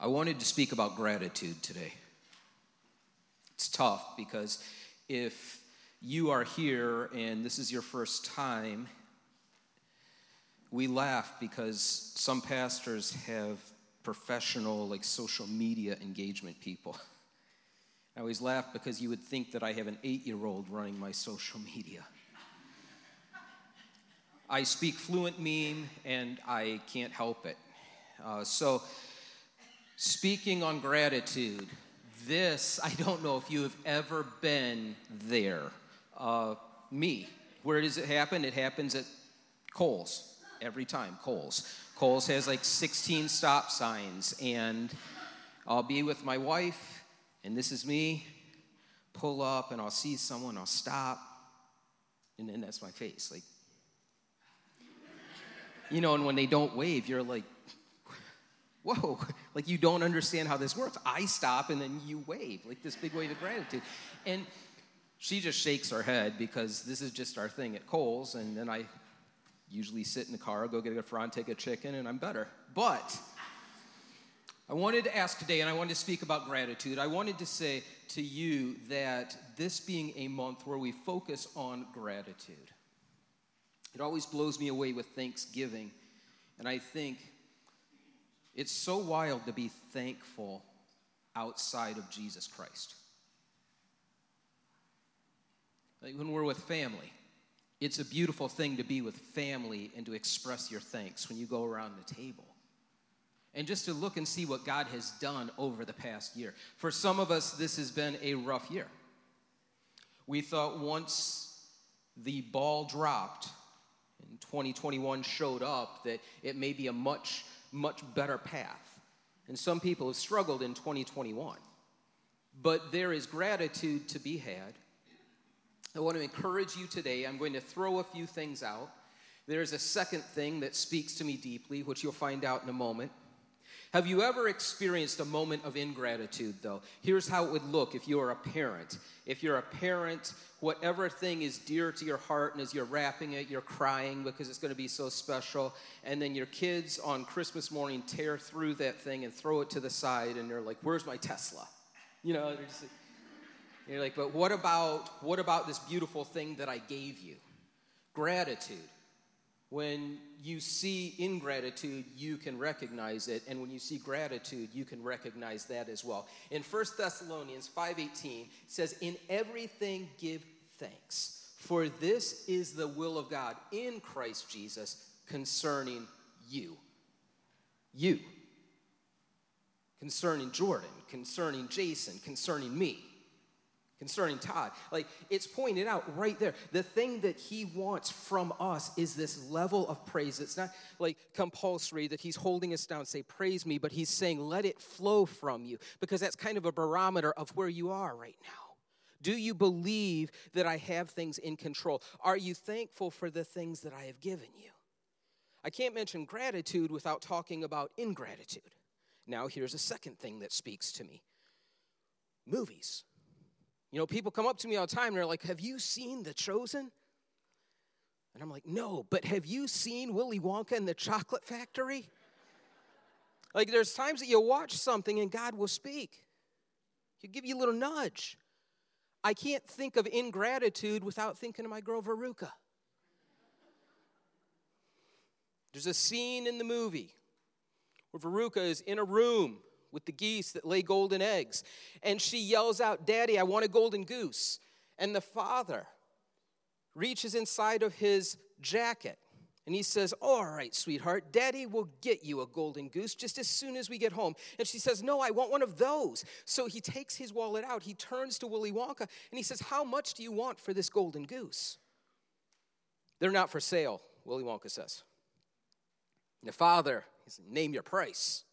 I wanted to speak about gratitude today. It's tough because if you are here and this is your first time, we laugh because some pastors have professional, like social media engagement people. I always laugh because you would think that I have an eight year old running my social media. I speak fluent meme and I can't help it. Uh, so, speaking on gratitude, this, I don't know if you have ever been there. Uh, me, where does it happen? It happens at Kohl's every time, Kohl's. Kohl's has like 16 stop signs, and I'll be with my wife, and this is me, pull up, and I'll see someone, I'll stop, and then that's my face. Like, you know, and when they don't wave, you're like, whoa, like you don't understand how this works. I stop and then you wave, like this big wave of gratitude. And she just shakes her head because this is just our thing at Kohl's. And then I usually sit in the car, go get a Frantic a chicken, and I'm better. But I wanted to ask today, and I wanted to speak about gratitude. I wanted to say to you that this being a month where we focus on gratitude, it always blows me away with Thanksgiving. And I think it's so wild to be thankful outside of Jesus Christ. Like when we're with family, it's a beautiful thing to be with family and to express your thanks when you go around the table. And just to look and see what God has done over the past year. For some of us, this has been a rough year. We thought once the ball dropped and 2021 showed up that it may be a much, much better path. And some people have struggled in 2021. But there is gratitude to be had I want to encourage you today. I'm going to throw a few things out. There's a second thing that speaks to me deeply, which you'll find out in a moment. Have you ever experienced a moment of ingratitude, though? Here's how it would look if you're a parent. If you're a parent, whatever thing is dear to your heart, and as you're wrapping it, you're crying because it's going to be so special, and then your kids on Christmas morning tear through that thing and throw it to the side, and they're like, Where's my Tesla? You know, they're just like, you're like, but what about what about this beautiful thing that I gave you? Gratitude. When you see ingratitude, you can recognize it, and when you see gratitude, you can recognize that as well. In 1 Thessalonians 5:18 says, "In everything give thanks, for this is the will of God in Christ Jesus concerning you." You. Concerning Jordan, concerning Jason, concerning me concerning Todd. Like it's pointed out right there. The thing that he wants from us is this level of praise. It's not like compulsory that he's holding us down, say, Praise me, but he's saying, Let it flow from you, because that's kind of a barometer of where you are right now. Do you believe that I have things in control? Are you thankful for the things that I have given you? I can't mention gratitude without talking about ingratitude. Now, here's a second thing that speaks to me movies. You know, people come up to me all the time and they're like, Have you seen The Chosen? And I'm like, No, but have you seen Willy Wonka and the Chocolate Factory? Like, there's times that you watch something and God will speak, He'll give you a little nudge. I can't think of ingratitude without thinking of my girl Veruca. There's a scene in the movie where Veruca is in a room with the geese that lay golden eggs. And she yells out, Daddy, I want a golden goose. And the father reaches inside of his jacket and he says, All right, sweetheart, daddy will get you a golden goose just as soon as we get home. And she says, No, I want one of those. So he takes his wallet out, he turns to Willy Wonka, and he says, How much do you want for this golden goose? They're not for sale, Willy Wonka says. The father, says, Name your price.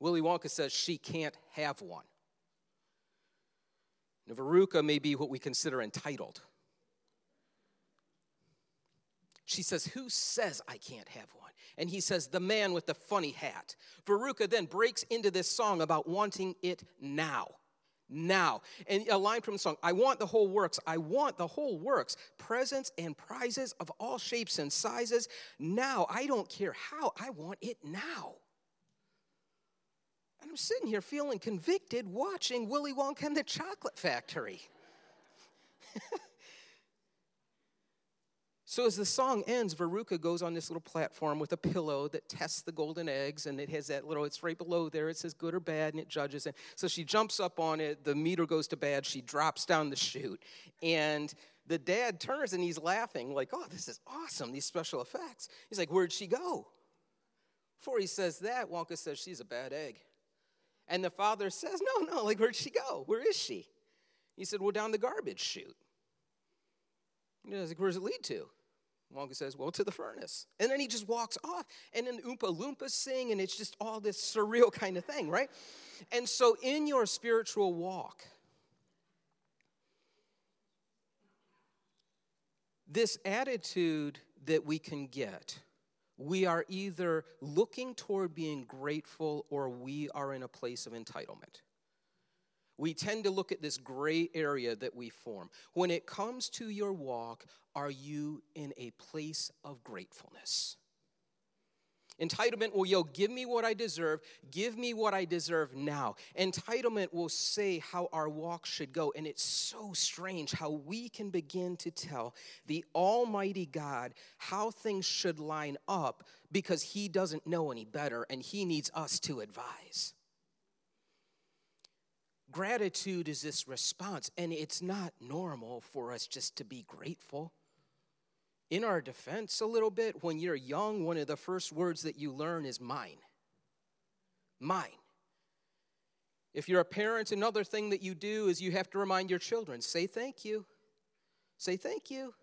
Willy Wonka says she can't have one. Now, Veruca may be what we consider entitled. She says, Who says I can't have one? And he says, The man with the funny hat. Veruca then breaks into this song about wanting it now. Now. And a line from the song I want the whole works. I want the whole works. Presents and prizes of all shapes and sizes. Now. I don't care how. I want it now. And I'm sitting here feeling convicted watching Willy Wonka and the Chocolate Factory. So as the song ends, Veruca goes on this little platform with a pillow that tests the golden eggs, and it has that little, it's right below there, it says good or bad, and it judges it. So she jumps up on it, the meter goes to bad, she drops down the chute, and the dad turns and he's laughing, like, oh, this is awesome, these special effects. He's like, where'd she go? Before he says that, Wonka says, she's a bad egg. And the father says, no, no, like, where'd she go? Where is she? He said, well, down the garbage chute. He's like, where does it lead to? Wonka says, Well, to the furnace. And then he just walks off, and then Oompa Loompas sing, and it's just all this surreal kind of thing, right? And so, in your spiritual walk, this attitude that we can get, we are either looking toward being grateful or we are in a place of entitlement. We tend to look at this gray area that we form. When it comes to your walk, are you in a place of gratefulness? Entitlement will yell, Give me what I deserve. Give me what I deserve now. Entitlement will say how our walk should go. And it's so strange how we can begin to tell the Almighty God how things should line up because He doesn't know any better and He needs us to advise. Gratitude is this response, and it's not normal for us just to be grateful. In our defense, a little bit, when you're young, one of the first words that you learn is mine. Mine. If you're a parent, another thing that you do is you have to remind your children say thank you. Say thank you.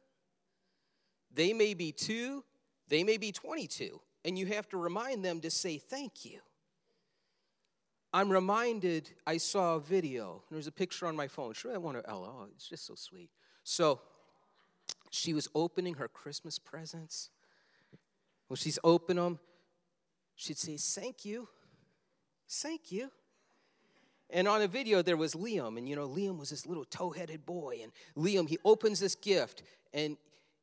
They may be two, they may be 22, and you have to remind them to say thank you. I'm reminded, I saw a video. There's a picture on my phone. Sure, I want to, Ella. Oh, it's just so sweet. So, she was opening her Christmas presents. When she's opening them, she'd say, Thank you. Thank you. And on a video, there was Liam. And you know, Liam was this little tow headed boy. And Liam, he opens this gift, and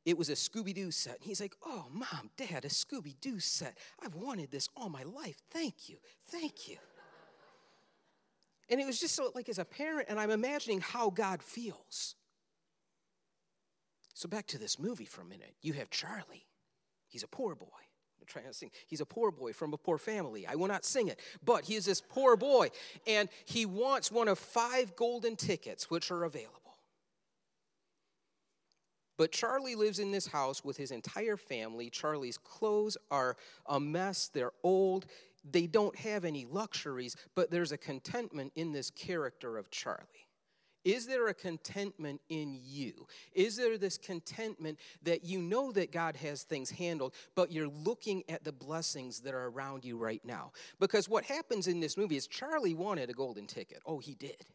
it was a Scooby Doo set. And he's like, Oh, mom, dad, a Scooby Doo set. I've wanted this all my life. Thank you. Thank you. And it was just so, like, as a parent, and I'm imagining how God feels. So, back to this movie for a minute. You have Charlie, he's a poor boy. I'm trying to sing. He's a poor boy from a poor family. I will not sing it, but he is this poor boy, and he wants one of five golden tickets, which are available. But Charlie lives in this house with his entire family. Charlie's clothes are a mess, they're old they don't have any luxuries, but there's a contentment in this character of Charlie. Is there a contentment in you? Is there this contentment that you know that God has things handled, but you're looking at the blessings that are around you right now? Because what happens in this movie is Charlie wanted a golden ticket. Oh, he did.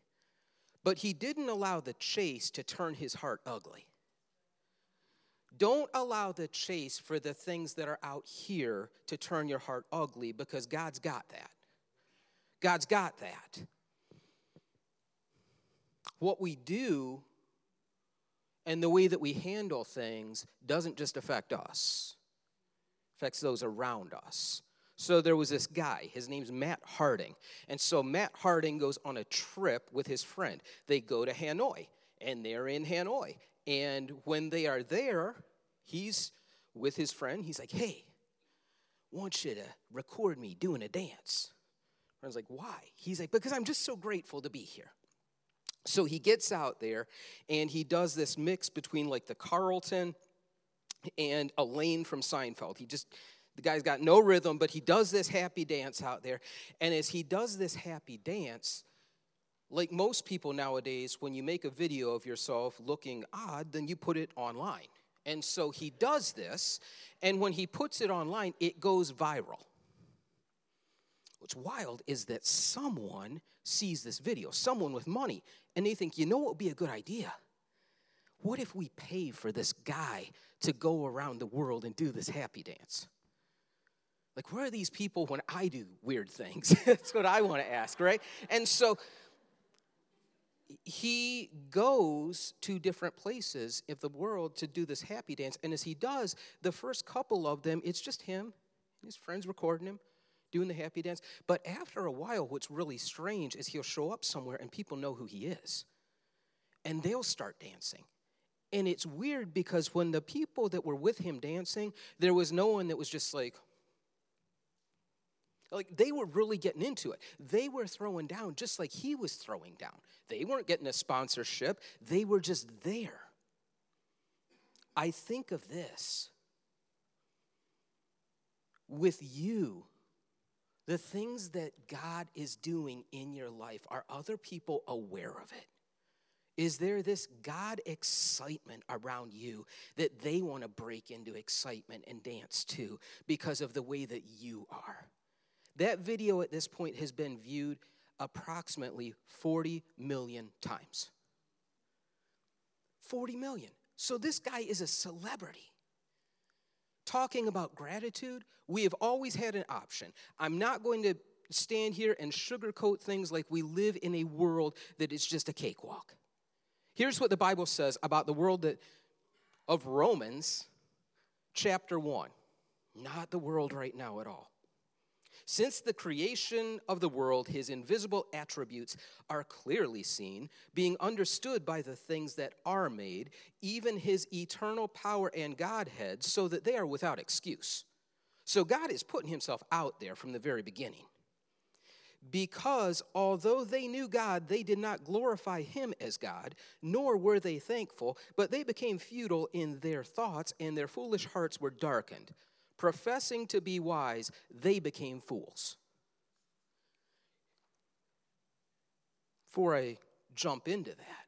But he didn't allow the chase to turn his heart ugly. Don't allow the chase for the things that are out here to turn your heart ugly because God's got that. God's got that. What we do and the way that we handle things doesn't just affect us, affects those around us. So there was this guy, his name's Matt Harding. And so Matt Harding goes on a trip with his friend. They go to Hanoi, and they're in Hanoi. And when they are there, he's with his friend. He's like, hey, want you to record me doing a dance. Friend's like, why? He's like, because I'm just so grateful to be here. So he gets out there and he does this mix between like the Carlton and Elaine from Seinfeld. He just, the guy's got no rhythm, but he does this happy dance out there. And as he does this happy dance, like most people nowadays, when you make a video of yourself looking odd, then you put it online. And so he does this, and when he puts it online, it goes viral. What's wild is that someone sees this video, someone with money, and they think, you know what would be a good idea? What if we pay for this guy to go around the world and do this happy dance? Like, where are these people when I do weird things? That's what I want to ask, right? And so he goes to different places of the world to do this happy dance. And as he does, the first couple of them, it's just him, his friends recording him, doing the happy dance. But after a while, what's really strange is he'll show up somewhere and people know who he is. And they'll start dancing. And it's weird because when the people that were with him dancing, there was no one that was just like, like they were really getting into it. They were throwing down just like he was throwing down. They weren't getting a sponsorship, they were just there. I think of this with you. The things that God is doing in your life, are other people aware of it? Is there this God excitement around you that they want to break into excitement and dance too because of the way that you are? That video at this point has been viewed approximately 40 million times. 40 million. So this guy is a celebrity. Talking about gratitude, we have always had an option. I'm not going to stand here and sugarcoat things like we live in a world that is just a cakewalk. Here's what the Bible says about the world that of Romans chapter 1. Not the world right now at all. Since the creation of the world, his invisible attributes are clearly seen, being understood by the things that are made, even his eternal power and Godhead, so that they are without excuse. So God is putting himself out there from the very beginning. Because although they knew God, they did not glorify him as God, nor were they thankful, but they became futile in their thoughts, and their foolish hearts were darkened. Professing to be wise, they became fools. Before I jump into that,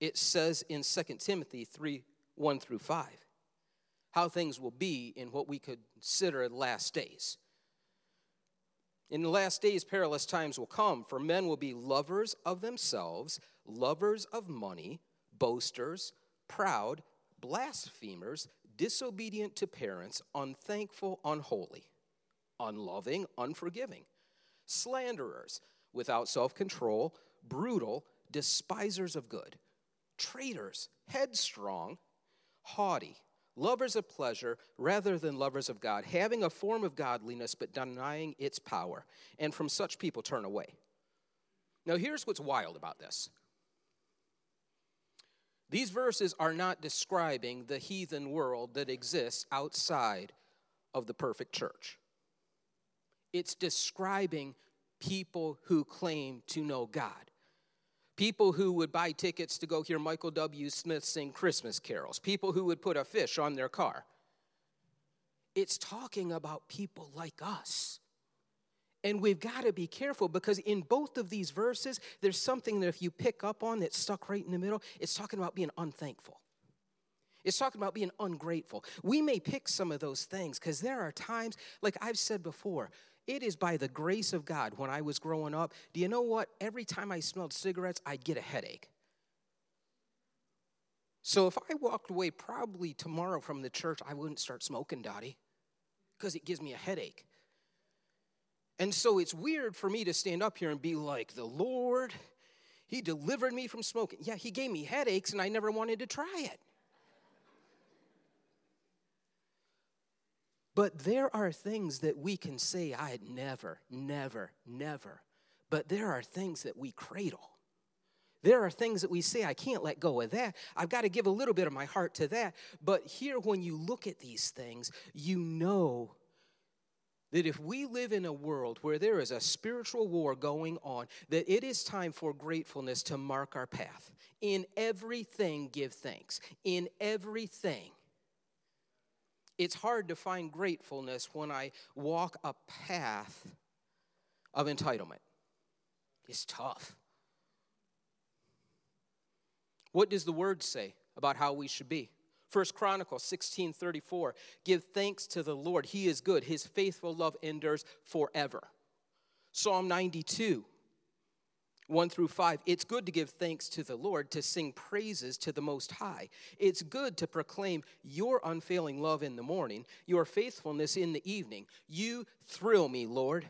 it says in 2 Timothy 3 1 through 5 how things will be in what we consider the last days. In the last days, perilous times will come, for men will be lovers of themselves, lovers of money, boasters, proud, blasphemers, disobedient to parents, unthankful, unholy, unloving, unforgiving, slanderers, without self control, brutal, despisers of good, traitors, headstrong, haughty, lovers of pleasure rather than lovers of God, having a form of godliness but denying its power. And from such people turn away. Now, here's what's wild about this these verses are not describing the heathen world that exists outside of the perfect church. It's describing people who claim to know God. People who would buy tickets to go hear Michael W. Smith sing Christmas carols. People who would put a fish on their car. It's talking about people like us and we've got to be careful because in both of these verses, there's something that if you pick up on that's stuck right in the middle, it's talking about being unthankful. It's talking about being ungrateful. We may pick some of those things because there are times, like I've said before, it is by the grace of God when I was growing up. Do you know what? Every time I smelled cigarettes, I'd get a headache. So if I walked away probably tomorrow from the church, I wouldn't start smoking, Dottie, because it gives me a headache. And so it's weird for me to stand up here and be like, the Lord, He delivered me from smoking. Yeah, He gave me headaches and I never wanted to try it. But there are things that we can say, I'd never, never, never. But there are things that we cradle. There are things that we say, I can't let go of that. I've got to give a little bit of my heart to that. But here, when you look at these things, you know that if we live in a world where there is a spiritual war going on, that it is time for gratefulness to mark our path. In everything, give thanks. In everything. It's hard to find gratefulness when I walk a path of entitlement. It's tough. What does the word say about how we should be? First Chronicles 16 34. Give thanks to the Lord. He is good. His faithful love endures forever. Psalm 92, 1 through 5. It's good to give thanks to the Lord, to sing praises to the Most High. It's good to proclaim your unfailing love in the morning, your faithfulness in the evening. You thrill me, Lord.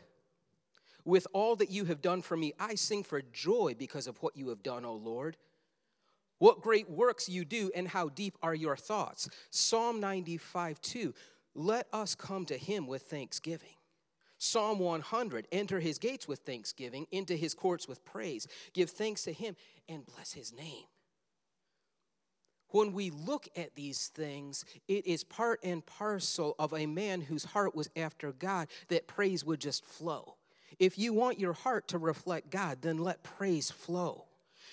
With all that you have done for me, I sing for joy because of what you have done, O Lord. What great works you do, and how deep are your thoughts. Psalm 95 2. Let us come to him with thanksgiving. Psalm 100 Enter his gates with thanksgiving, into his courts with praise. Give thanks to him and bless his name. When we look at these things, it is part and parcel of a man whose heart was after God that praise would just flow. If you want your heart to reflect God, then let praise flow.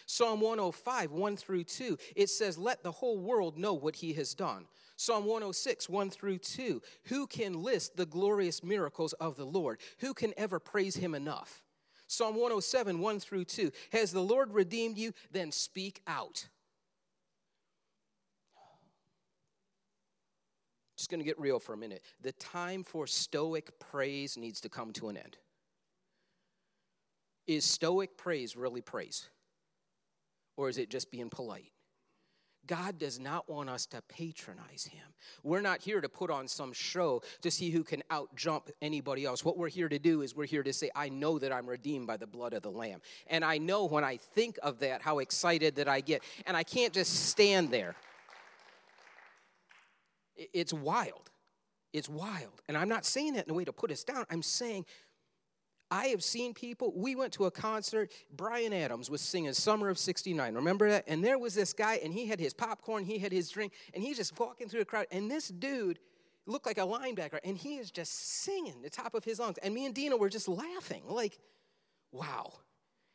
Psalm 105, 1 through 2, it says, Let the whole world know what he has done. Psalm 106, 1 through 2, who can list the glorious miracles of the Lord? Who can ever praise him enough? Psalm 107, 1 through 2, has the Lord redeemed you? Then speak out. Just going to get real for a minute. The time for stoic praise needs to come to an end. Is stoic praise really praise? Or is it just being polite? God does not want us to patronize him. We're not here to put on some show to see who can outjump anybody else. What we're here to do is we're here to say, I know that I'm redeemed by the blood of the Lamb. And I know when I think of that, how excited that I get. And I can't just stand there. It's wild. It's wild. And I'm not saying that in a way to put us down. I'm saying I have seen people, we went to a concert, Bryan Adams was singing Summer of 69. Remember that? And there was this guy, and he had his popcorn, he had his drink, and he's just walking through the crowd. And this dude looked like a linebacker, and he is just singing the top of his lungs. And me and Dina were just laughing, like, wow,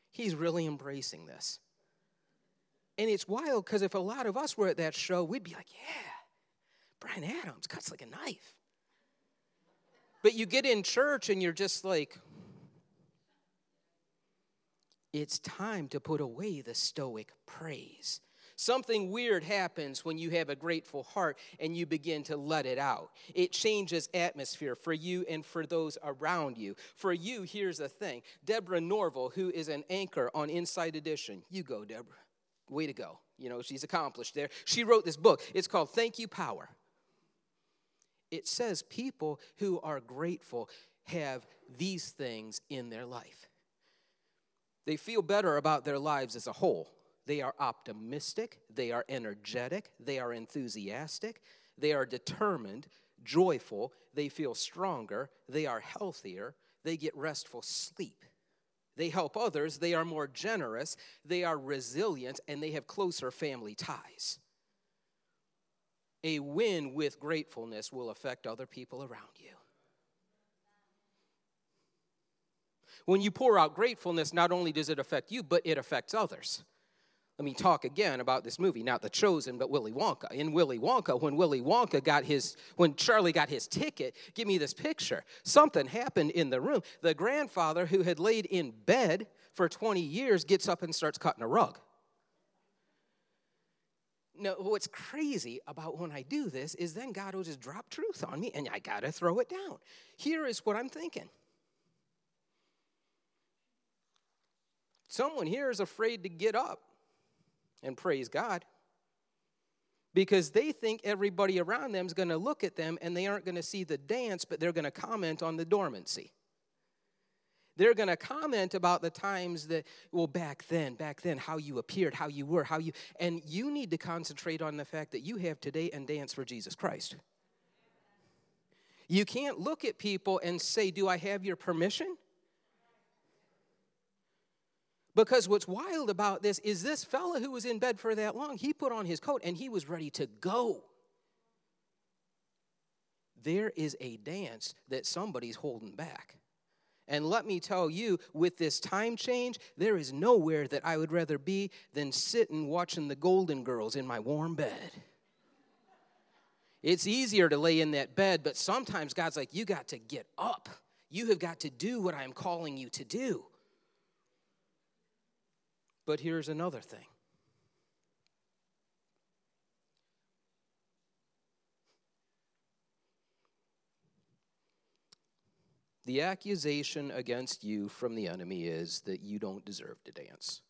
he's really embracing this. And it's wild because if a lot of us were at that show, we'd be like, yeah, Bryan Adams cuts like a knife. But you get in church and you're just like, it's time to put away the stoic praise. Something weird happens when you have a grateful heart and you begin to let it out. It changes atmosphere for you and for those around you. For you, here's the thing Deborah Norville, who is an anchor on Inside Edition, you go, Deborah. Way to go. You know, she's accomplished there. She wrote this book. It's called Thank You Power. It says people who are grateful have these things in their life. They feel better about their lives as a whole. They are optimistic, they are energetic, they are enthusiastic, they are determined, joyful, they feel stronger, they are healthier, they get restful sleep. They help others, they are more generous, they are resilient, and they have closer family ties. A win with gratefulness will affect other people around you. When you pour out gratefulness, not only does it affect you, but it affects others. Let me talk again about this movie, not The Chosen, but Willy Wonka. In Willy Wonka, when Willy Wonka got his, when Charlie got his ticket, give me this picture. Something happened in the room. The grandfather who had laid in bed for 20 years gets up and starts cutting a rug. Now, what's crazy about when I do this is then God will just drop truth on me and I gotta throw it down. Here is what I'm thinking Someone here is afraid to get up and praise God because they think everybody around them is going to look at them and they aren't going to see the dance, but they're going to comment on the dormancy. They're going to comment about the times that, well, back then, back then, how you appeared, how you were, how you, and you need to concentrate on the fact that you have today and dance for Jesus Christ. You can't look at people and say, Do I have your permission? Because what's wild about this is this fella who was in bed for that long, he put on his coat and he was ready to go. There is a dance that somebody's holding back. And let me tell you, with this time change, there is nowhere that I would rather be than sitting watching the Golden Girls in my warm bed. It's easier to lay in that bed, but sometimes God's like, you got to get up. You have got to do what I'm calling you to do. But here's another thing. The accusation against you from the enemy is that you don't deserve to dance.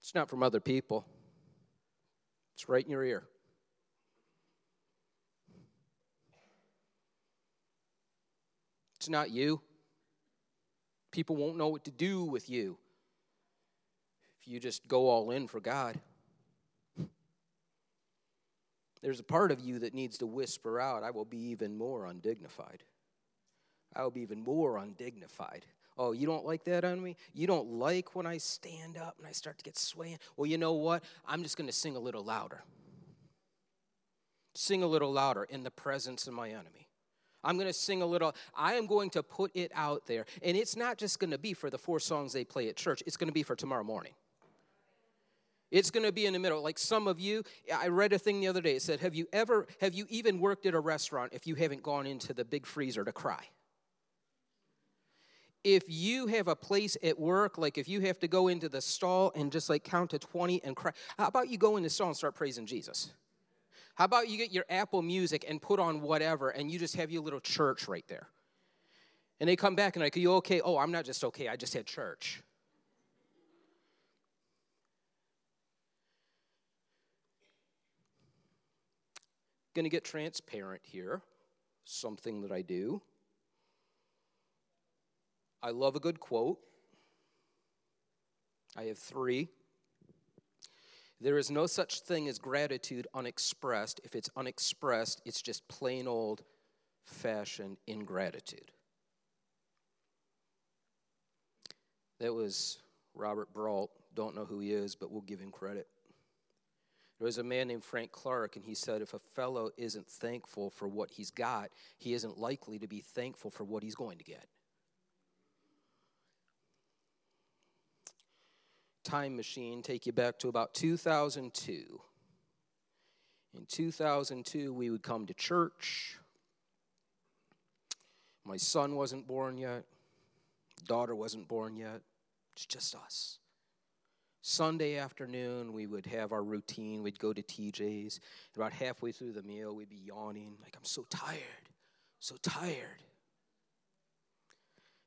It's not from other people, it's right in your ear. It's not you. People won't know what to do with you you just go all in for God. There's a part of you that needs to whisper out, I will be even more undignified. I'll be even more undignified. Oh, you don't like that on me? You don't like when I stand up and I start to get swaying? Well, you know what? I'm just going to sing a little louder. Sing a little louder in the presence of my enemy. I'm going to sing a little. I am going to put it out there. And it's not just going to be for the four songs they play at church, it's going to be for tomorrow morning. It's going to be in the middle. Like some of you, I read a thing the other day. It said, Have you ever, have you even worked at a restaurant if you haven't gone into the big freezer to cry? If you have a place at work, like if you have to go into the stall and just like count to 20 and cry, how about you go in the stall and start praising Jesus? How about you get your Apple Music and put on whatever and you just have your little church right there? And they come back and like, Are you okay? Oh, I'm not just okay, I just had church. Going to get transparent here, something that I do. I love a good quote. I have three. There is no such thing as gratitude unexpressed. If it's unexpressed, it's just plain old fashioned ingratitude. That was Robert Brault. Don't know who he is, but we'll give him credit. There was a man named Frank Clark, and he said if a fellow isn't thankful for what he's got, he isn't likely to be thankful for what he's going to get. Time machine, take you back to about 2002. In 2002, we would come to church. My son wasn't born yet, daughter wasn't born yet. It's just us. Sunday afternoon, we would have our routine. We'd go to TJ's. About halfway through the meal, we'd be yawning, like, I'm so tired, so tired.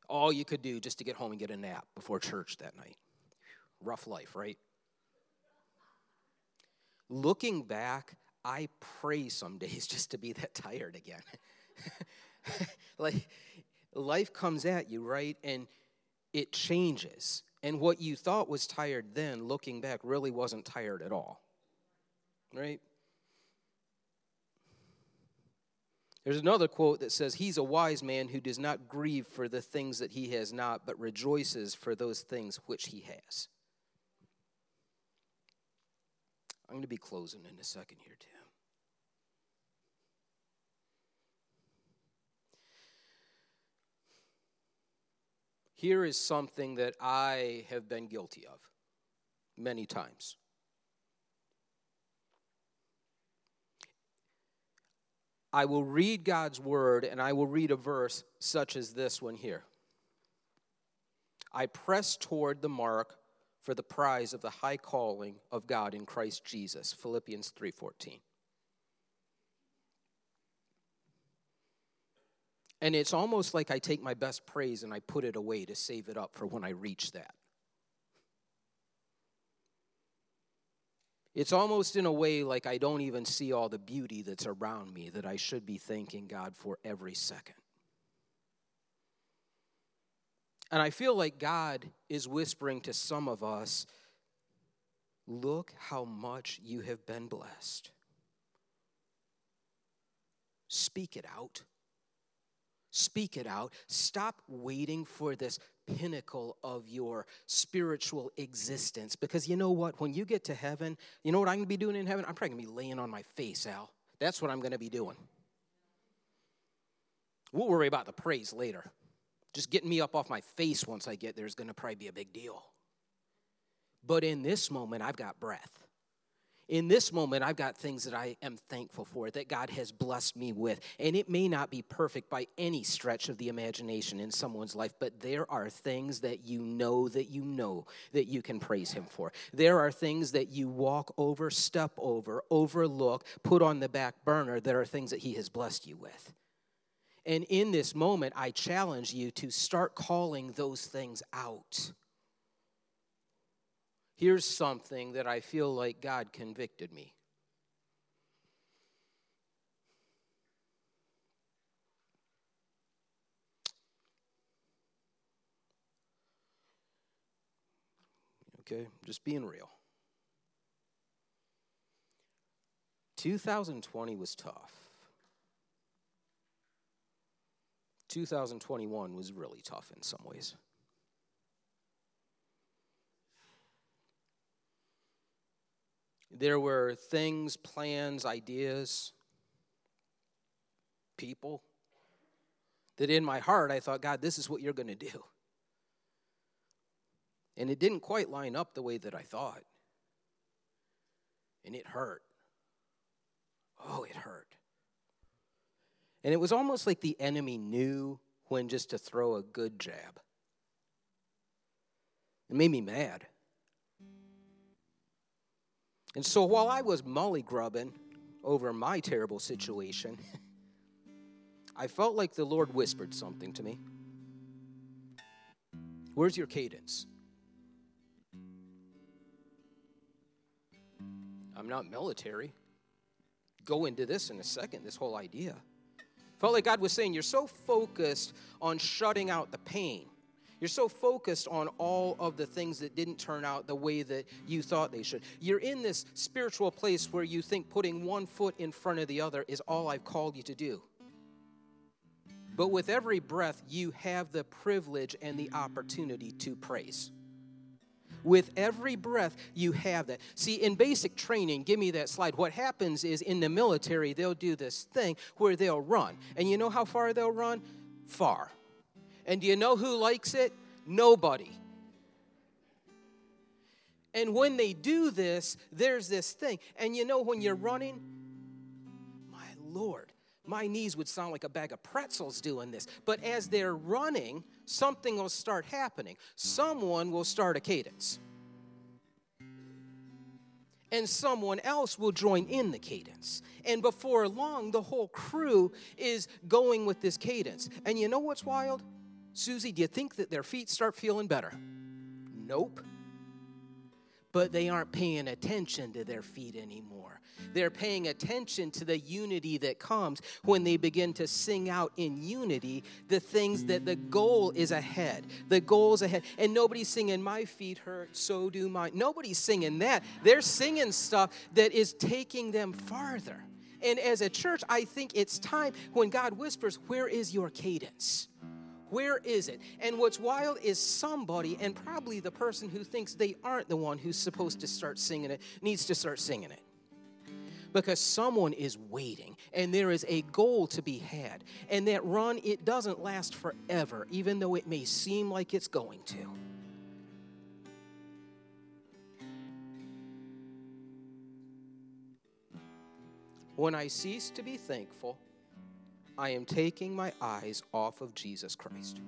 All you could do just to get home and get a nap before church that night. Rough life, right? Looking back, I pray some days just to be that tired again. like, life comes at you, right? And it changes. And what you thought was tired then, looking back, really wasn't tired at all. Right? There's another quote that says, He's a wise man who does not grieve for the things that he has not, but rejoices for those things which he has. I'm going to be closing in a second here, Tim. Here is something that I have been guilty of many times. I will read God's word and I will read a verse such as this one here. I press toward the mark for the prize of the high calling of God in Christ Jesus. Philippians 3:14. And it's almost like I take my best praise and I put it away to save it up for when I reach that. It's almost in a way like I don't even see all the beauty that's around me that I should be thanking God for every second. And I feel like God is whispering to some of us look how much you have been blessed. Speak it out. Speak it out. Stop waiting for this pinnacle of your spiritual existence. Because you know what? When you get to heaven, you know what I'm going to be doing in heaven? I'm probably going to be laying on my face, Al. That's what I'm going to be doing. We'll worry about the praise later. Just getting me up off my face once I get there is going to probably be a big deal. But in this moment, I've got breath in this moment, I've got things that I am thankful for that God has blessed me with. And it may not be perfect by any stretch of the imagination in someone's life, but there are things that you know that you know that you can praise Him for. There are things that you walk over, step over, overlook, put on the back burner that are things that He has blessed you with. And in this moment, I challenge you to start calling those things out. Here's something that I feel like God convicted me. Okay, just being real. 2020 was tough. 2021 was really tough in some ways. There were things, plans, ideas, people that in my heart I thought, God, this is what you're going to do. And it didn't quite line up the way that I thought. And it hurt. Oh, it hurt. And it was almost like the enemy knew when just to throw a good jab. It made me mad. And so while I was molly grubbing over my terrible situation, I felt like the Lord whispered something to me. Where's your cadence? I'm not military. Go into this in a second, this whole idea. Felt like God was saying, You're so focused on shutting out the pain. You're so focused on all of the things that didn't turn out the way that you thought they should. You're in this spiritual place where you think putting one foot in front of the other is all I've called you to do. But with every breath, you have the privilege and the opportunity to praise. With every breath, you have that. See, in basic training, give me that slide. What happens is in the military, they'll do this thing where they'll run. And you know how far they'll run? Far. And do you know who likes it? Nobody. And when they do this, there's this thing. And you know, when you're running, my Lord, my knees would sound like a bag of pretzels doing this. But as they're running, something will start happening. Someone will start a cadence. And someone else will join in the cadence. And before long, the whole crew is going with this cadence. And you know what's wild? Susie, do you think that their feet start feeling better? Nope. But they aren't paying attention to their feet anymore. They're paying attention to the unity that comes when they begin to sing out in unity the things that the goal is ahead. The goal is ahead. And nobody's singing, My feet hurt, so do mine. Nobody's singing that. They're singing stuff that is taking them farther. And as a church, I think it's time when God whispers, Where is your cadence? Where is it? And what's wild is somebody, and probably the person who thinks they aren't the one who's supposed to start singing it, needs to start singing it because someone is waiting and there is a goal to be had. And that run, it doesn't last forever, even though it may seem like it's going to. When I cease to be thankful, I am taking my eyes off of Jesus Christ.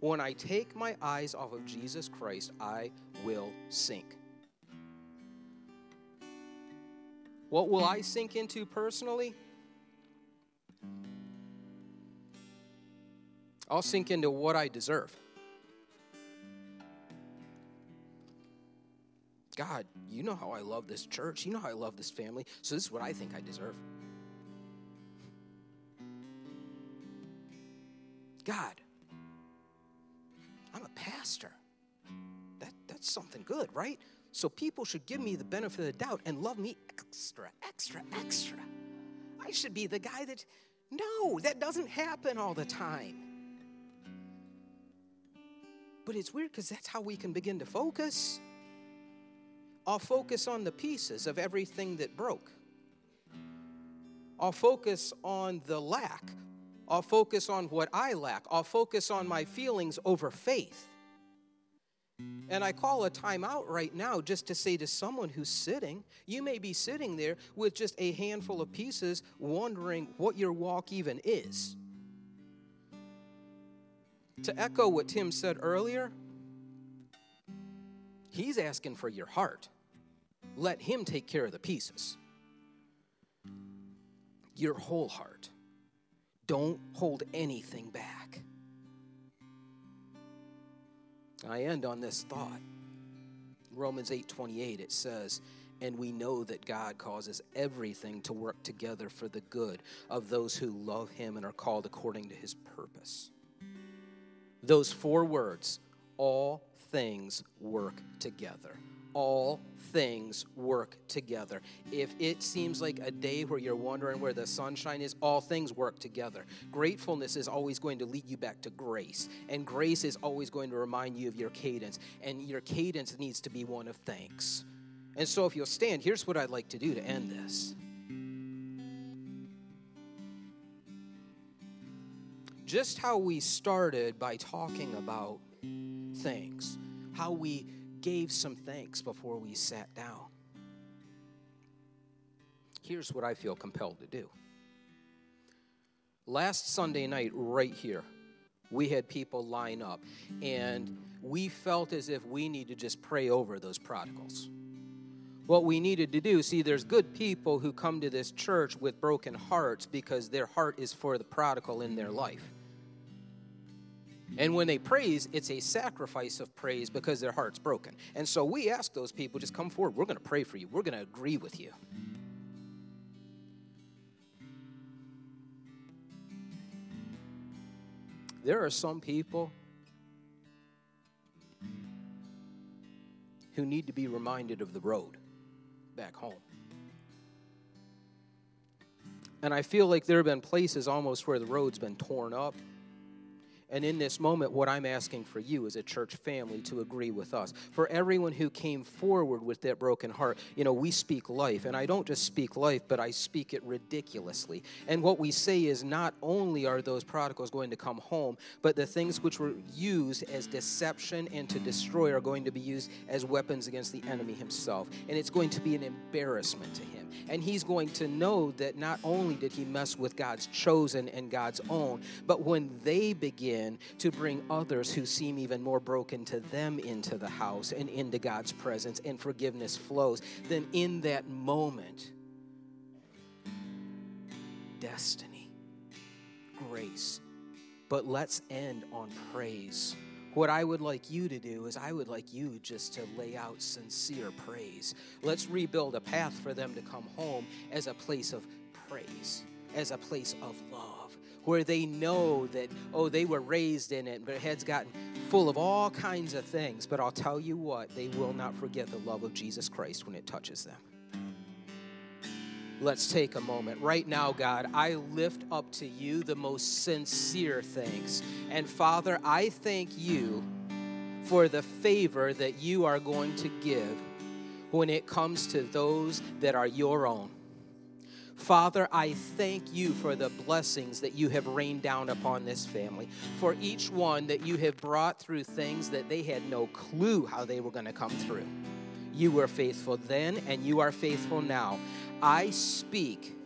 When I take my eyes off of Jesus Christ, I will sink. What will I sink into personally? I'll sink into what I deserve. God, you know how I love this church. You know how I love this family. So this is what I think I deserve. God, I'm a pastor. That, that's something good, right? So people should give me the benefit of the doubt and love me extra, extra, extra. I should be the guy that, no, that doesn't happen all the time. But it's weird because that's how we can begin to focus. I'll focus on the pieces of everything that broke. I'll focus on the lack. I'll focus on what I lack. I'll focus on my feelings over faith. And I call a timeout right now just to say to someone who's sitting, you may be sitting there with just a handful of pieces, wondering what your walk even is. To echo what Tim said earlier, he's asking for your heart. Let him take care of the pieces. Your whole heart. Don't hold anything back. I end on this thought. Romans 8:28 it says, "And we know that God causes everything to work together for the good of those who love him and are called according to his purpose." Those four words, all things work together. All things work together. If it seems like a day where you're wondering where the sunshine is, all things work together. Gratefulness is always going to lead you back to grace, and grace is always going to remind you of your cadence, and your cadence needs to be one of thanks. And so, if you'll stand, here's what I'd like to do to end this. Just how we started by talking about thanks, how we gave some thanks before we sat down. Here's what I feel compelled to do. Last Sunday night, right here, we had people line up, and we felt as if we need to just pray over those prodigals. What we needed to do, see, there's good people who come to this church with broken hearts because their heart is for the prodigal in their life. And when they praise, it's a sacrifice of praise because their heart's broken. And so we ask those people, just come forward. We're going to pray for you, we're going to agree with you. There are some people who need to be reminded of the road back home. And I feel like there have been places almost where the road's been torn up and in this moment, what I'm asking for you as a church family to agree with us. For everyone who came forward with that broken heart, you know, we speak life. And I don't just speak life, but I speak it ridiculously. And what we say is not only are those prodigals going to come home, but the things which were used as deception and to destroy are going to be used as weapons against the enemy himself. And it's going to be an embarrassment to And he's going to know that not only did he mess with God's chosen and God's own, but when they begin to bring others who seem even more broken to them into the house and into God's presence and forgiveness flows, then in that moment, destiny, grace. But let's end on praise. What I would like you to do is, I would like you just to lay out sincere praise. Let's rebuild a path for them to come home as a place of praise, as a place of love, where they know that, oh, they were raised in it, their heads gotten full of all kinds of things. But I'll tell you what, they will not forget the love of Jesus Christ when it touches them let's take a moment. Right now, God, I lift up to you the most sincere thanks. And Father, I thank you for the favor that you are going to give when it comes to those that are your own. Father, I thank you for the blessings that you have rained down upon this family, for each one that you have brought through things that they had no clue how they were going to come through. You were faithful then, and you are faithful now. I speak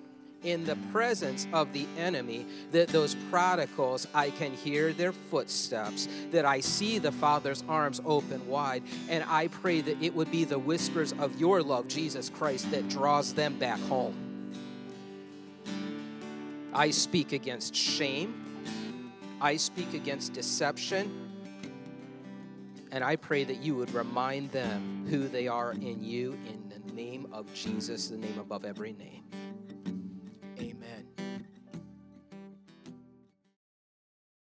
in the presence of the enemy that those prodigals I can hear their footsteps, that I see the Father's arms open wide, and I pray that it would be the whispers of your love, Jesus Christ, that draws them back home. I speak against shame. I speak against deception. And I pray that you would remind them who they are in you in name of Jesus, the name above every name. Amen.